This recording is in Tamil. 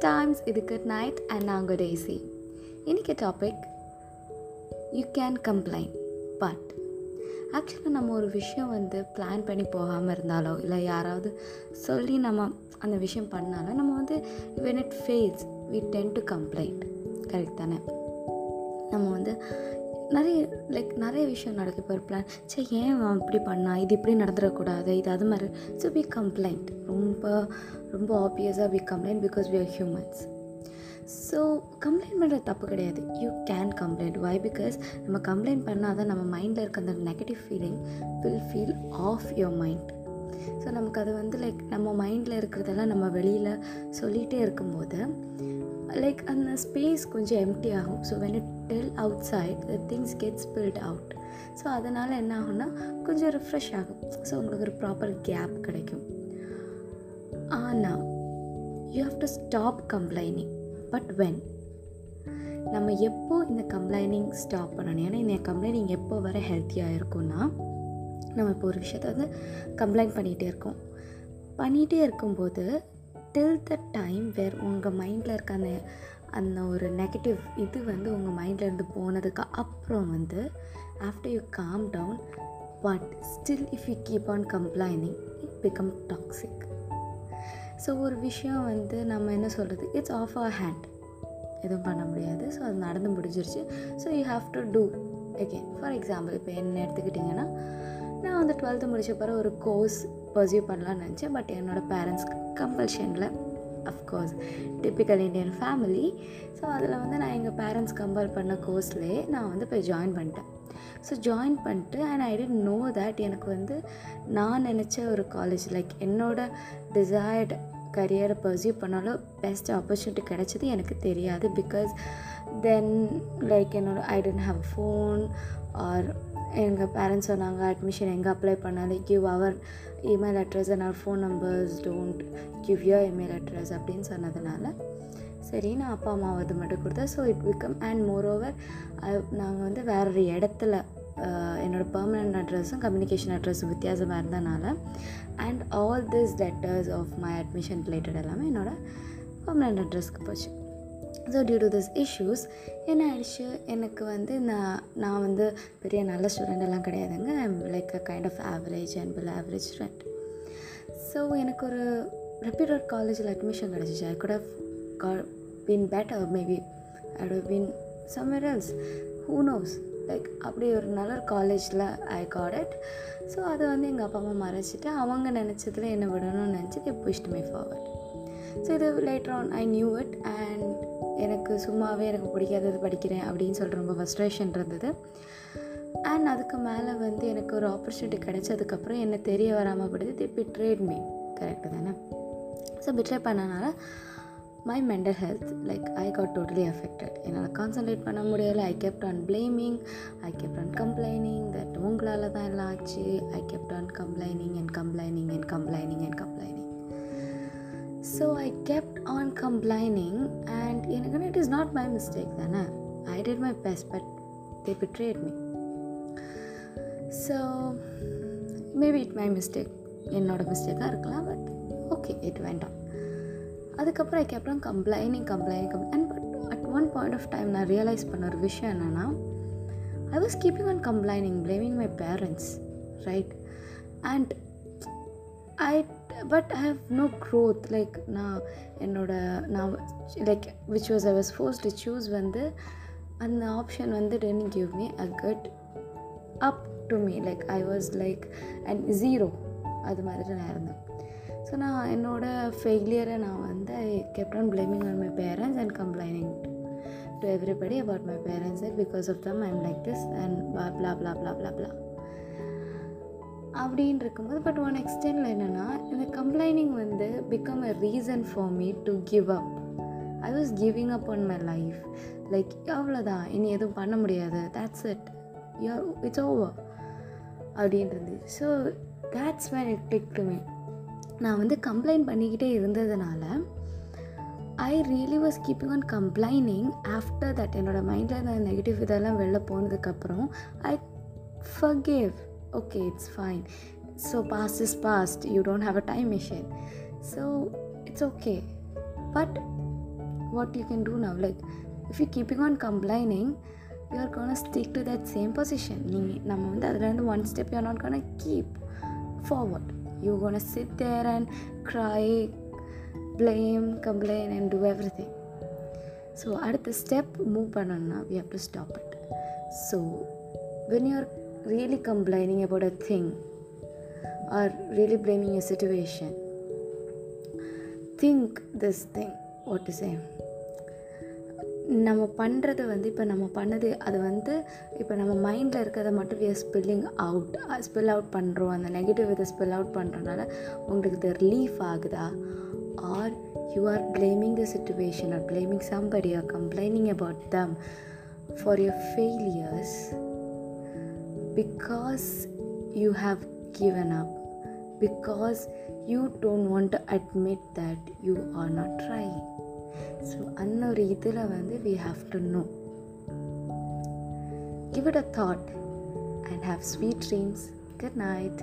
குட் டைம்ஸ் இது குட் நைட் அண்ட் நாங்கள் டேசி இன்றைக்கி topic you can complaint but ஆக்சுவலாக நம்ம ஒரு விஷயம் வந்து பிளான் பண்ணி போகாமல் இருந்தாலோ இல்லை யாராவது சொல்லி நம்ம அந்த விஷயம் பண்ணாலும் நம்ம வந்து when it fails we tend to complaint correct தானே? நம்ம வந்து நிறைய லைக் நிறைய விஷயம் நடக்குது. இப்போ ஒரு பிளான் சரி ஏன் அவன் இப்படி பண்ணான் இது இப்படி நடந்துடக்கூடாது இது அது மாதிரி. ஸோ வி கம்ப்ளைண்ட் ரொம்ப ரொம்ப ஆப்வியஸாக we complaint because we are humans so complaint பண்ணுறது தப்பு கிடையாது. You can complaint why because நம்ம கம்ப்ளைண்ட் பண்ணால் தான் நம்ம மைண்டில் இருக்க அந்த negative feeling will feel off your mind so நமக்கு அது வந்து லைக் நம்ம மைண்டில் இருக்கிறதெல்லாம் நம்ம வெளியில் சொல்லிகிட்டே இருக்கும்போது லைக் அந்த ஸ்பேஸ் கொஞ்சம் எம்டி ஆகும். So when it tell outside things gets built out so அதனால் என்ன ஆகும்னா கொஞ்சம் ரிஃப்ரெஷ் ஆகும். ஸோ உங்களுக்கு ஒரு ப்ராப்பர் கேப் கிடைக்கும். ஆனால் you have to stop complaining but when நம்ம எப்போ இந்த கம்ப்ளைனிங் ஸ்டாப் பண்ணணும்? ஏன்னா இந்த கம்ப்ளைனிங் எப்போ வர ஹெல்த்தியாக இருக்கும்னா நம்ம இப்போ ஒரு விஷயத்த வந்து கம்ப்ளைண்ட் பண்ணிகிட்டே இருக்கோம். பண்ணிகிட்டே இருக்கும்போது டில் த டைம் வேர் உங்கள் மைண்டில் இருக்க அந்த அந்த ஒரு நெகட்டிவ் இது வந்து உங்கள் மைண்ட்லேருந்து போனதுக்கு அப்புறம் வந்து after you calm down but still if you keep on complaining it become toxic so ஒரு விஷயம் வந்து நம்ம என்ன சொல்கிறது இட்ஸ் ஆஃப் அ ஹேண்ட் எதுவும் பண்ண முடியாது. ஸோ அது நடந்து முடிஞ்சிருச்சு. So you have to do again for example இப்போ என்ன எடுத்துக்கிட்டிங்கன்னா நான் வந்து டுவெல்த்து முடிச்ச பிறகு ஒரு கோர்ஸ் பர்சியூ பண்ணலான்னு நினச்சேன். பட் என்னோடய parents கம்பல்ஷனில் of course typical Indian family so அதில் வந்து நான் எங்கள் பேரண்ட்ஸ் கம்பல் பண்ண கோர்ஸ்லேயே நான் வந்து போய் ஜாயின் பண்ணிட்டேன். ஸோ ஜாயின் பண்ணிட்டு and I didn't know that எனக்கு வந்து நான் நினச்ச ஒரு காலேஜ் லைக் என்னோட டிசைர்டு கரியரை பர்சியூ பண்ணாலும் பெஸ்ட் ஆப்பர்ச்சுனிட்டி கிடைச்சது எனக்கு தெரியாது. பிகாஸ் தென் லைக் என்னோட I didn't have phone or எங்கள் பேரண்ட்ஸ் சொன்னாங்க அட்மிஷன் எங்கே அப்ளை பண்ணாலும் give our email address and our phone numbers don't give your email address அப்படின்னு சொன்னதுனால சரி நான் அப்பா அம்மாவை அது மட்டும் கொடுத்தேன். So it become and moreover நாங்கள் வந்து வேற ஒரு இடத்துல என்னோடய பர்மனண்ட் அட்ரஸும் கம்யூனிகேஷன் அட்ரஸும் வித்தியாசமாக இருந்தனால and all this letters of my admission related எல்லாமே என்னோடய பர்மனண்ட் அட்ரஸ்க்கு போச்சு. So due to this issues என்ன ஆயிடுச்சு? எனக்கு வந்து நான் நான் வந்து பெரிய நல்ல ஸ்டூடெண்ட் எல்லாம் கிடையாதுங்க. I'm like a kind of average and below average student so எனக்கு ஒரு ரெப்யூட்டட் காலேஜில் அட்மிஷன் கிடச்சிச்சு. I could have call been better maybe I have been somewhere else who knows like அப்படி ஒரு நல்ல ஒரு காலேஜில் ஐ காட் இட் ஸோ அதை வந்து எங்கள் அப்பா அம்மா மறைச்சிட்டு அவங்க நினச்சதில் என்ன விடணும்னு நினச்சி புஷ்ட் மை ஃபார்வர்ட் ஸோ இது later on I knew it and எனக்கு சும்மாவே எனக்கு பிடிக்காதது படிக்கிறேன் அப்படின்னு சொல்லிட்டு ரொம்ப ஃபஸ்ட்ரேஷன் இருந்தது. அண்ட் அதுக்கு மேலே வந்து எனக்கு ஒரு ஆப்பர்ச்சுனிட்டி கிடைச்சதுக்கப்புறம் என்ன தெரிய வராமல் படுது தி பிட்ரேட் மீ கரெக்டு தானே? ஸோ பிட்ரே பண்ணனால my mental health like I got totally affected என்னால் கான்சன்ட்ரேட் பண்ண முடியலை. I kept on blaming I kept on complaining that உங்களால் தான் எல்லாம் ஆச்சு. I kept on complaining and complaining and complaining and complaining so I kept on complaining and எனக்கு it is not my mistake தானே I did my best but they betrayed me so maybe it my mistake என்னோட மிஸ்டேக்காக இருக்கலாம் பட் ஓகே இட் வேண்டாம் அதுக்கப்புறம் I kept on complaining complaining come and but at one point of time நான் ரியலைஸ் பண்ண ஒரு விஷயம் என்னென்னா I was keeping on complaining blaming my parents right and I but I have no growth like நான் என்னோட நான் like which was I was force to choose வந்து அந்த ஆப்ஷன் வந்து then give me a cut up to me like I was like and zero அது மாதிரி நான் இருந்தேன். ஸோ நான் என்னோடய ஃபெயிலியரை நான் வந்து I kept on blaming on my parents and complaining to everybody about my parents because of them I'm like this and blah blah blah blah blah blah அப்படின்னு இருக்கும்போது பட் ஒன் எக்ஸ்டெண்டில் என்னென்னா இந்த கம்ப்ளைனிங் வந்து become a reason for me to give up I was giving up on my life like அவ்வளோதான் இனி எதுவும் பண்ண முடியாது. That's it you're it's over அப்படின்றது. So that's when it click to me நான் வந்து கம்ப்ளைண்ட் பண்ணிக்கிட்டே இருந்ததுனால I really was keeping on complaining after that என்னோடய மைண்டில் இருந்த நெகட்டிவ் இதெல்லாம் வெளில போனதுக்கப்புறம் I forgave okay it's fine so past is past you don't have a time machine so it's okay but what you can do now like if you're keeping on complaining you're gonna stick to that same position நீங்கள் நம்ம வந்து அதுலேருந்து one step you're not gonna keep forward you're gonna sit there and cry blame complain and do everything so அடுத்த ஸ்டெப் மூவ் பண்ணணும்னா we have to stop it so when you're really complaining about a thing or really blaming a situation. Think this thing what is am நம்ம பண்ணுறது வந்து இப்போ நம்ம பண்ணது அது வந்து இப்போ நம்ம மைண்டில் இருக்கிறத மட்டும் we are spilling out spill out பண்ணுறோம் அந்த நெகட்டிவ் இதை ஸ்பில் அவுட் பண்ணுறதுனால உங்களுக்கு இது ரிலீஃப் ஆகுதா? Or you are blaming the situation or blaming somebody or complaining about them for your failures because you have given up because you don't want to admit that you are not trying so அந்த ஒரு இதில் வந்து we have to know give it a thought and have sweet dreams good night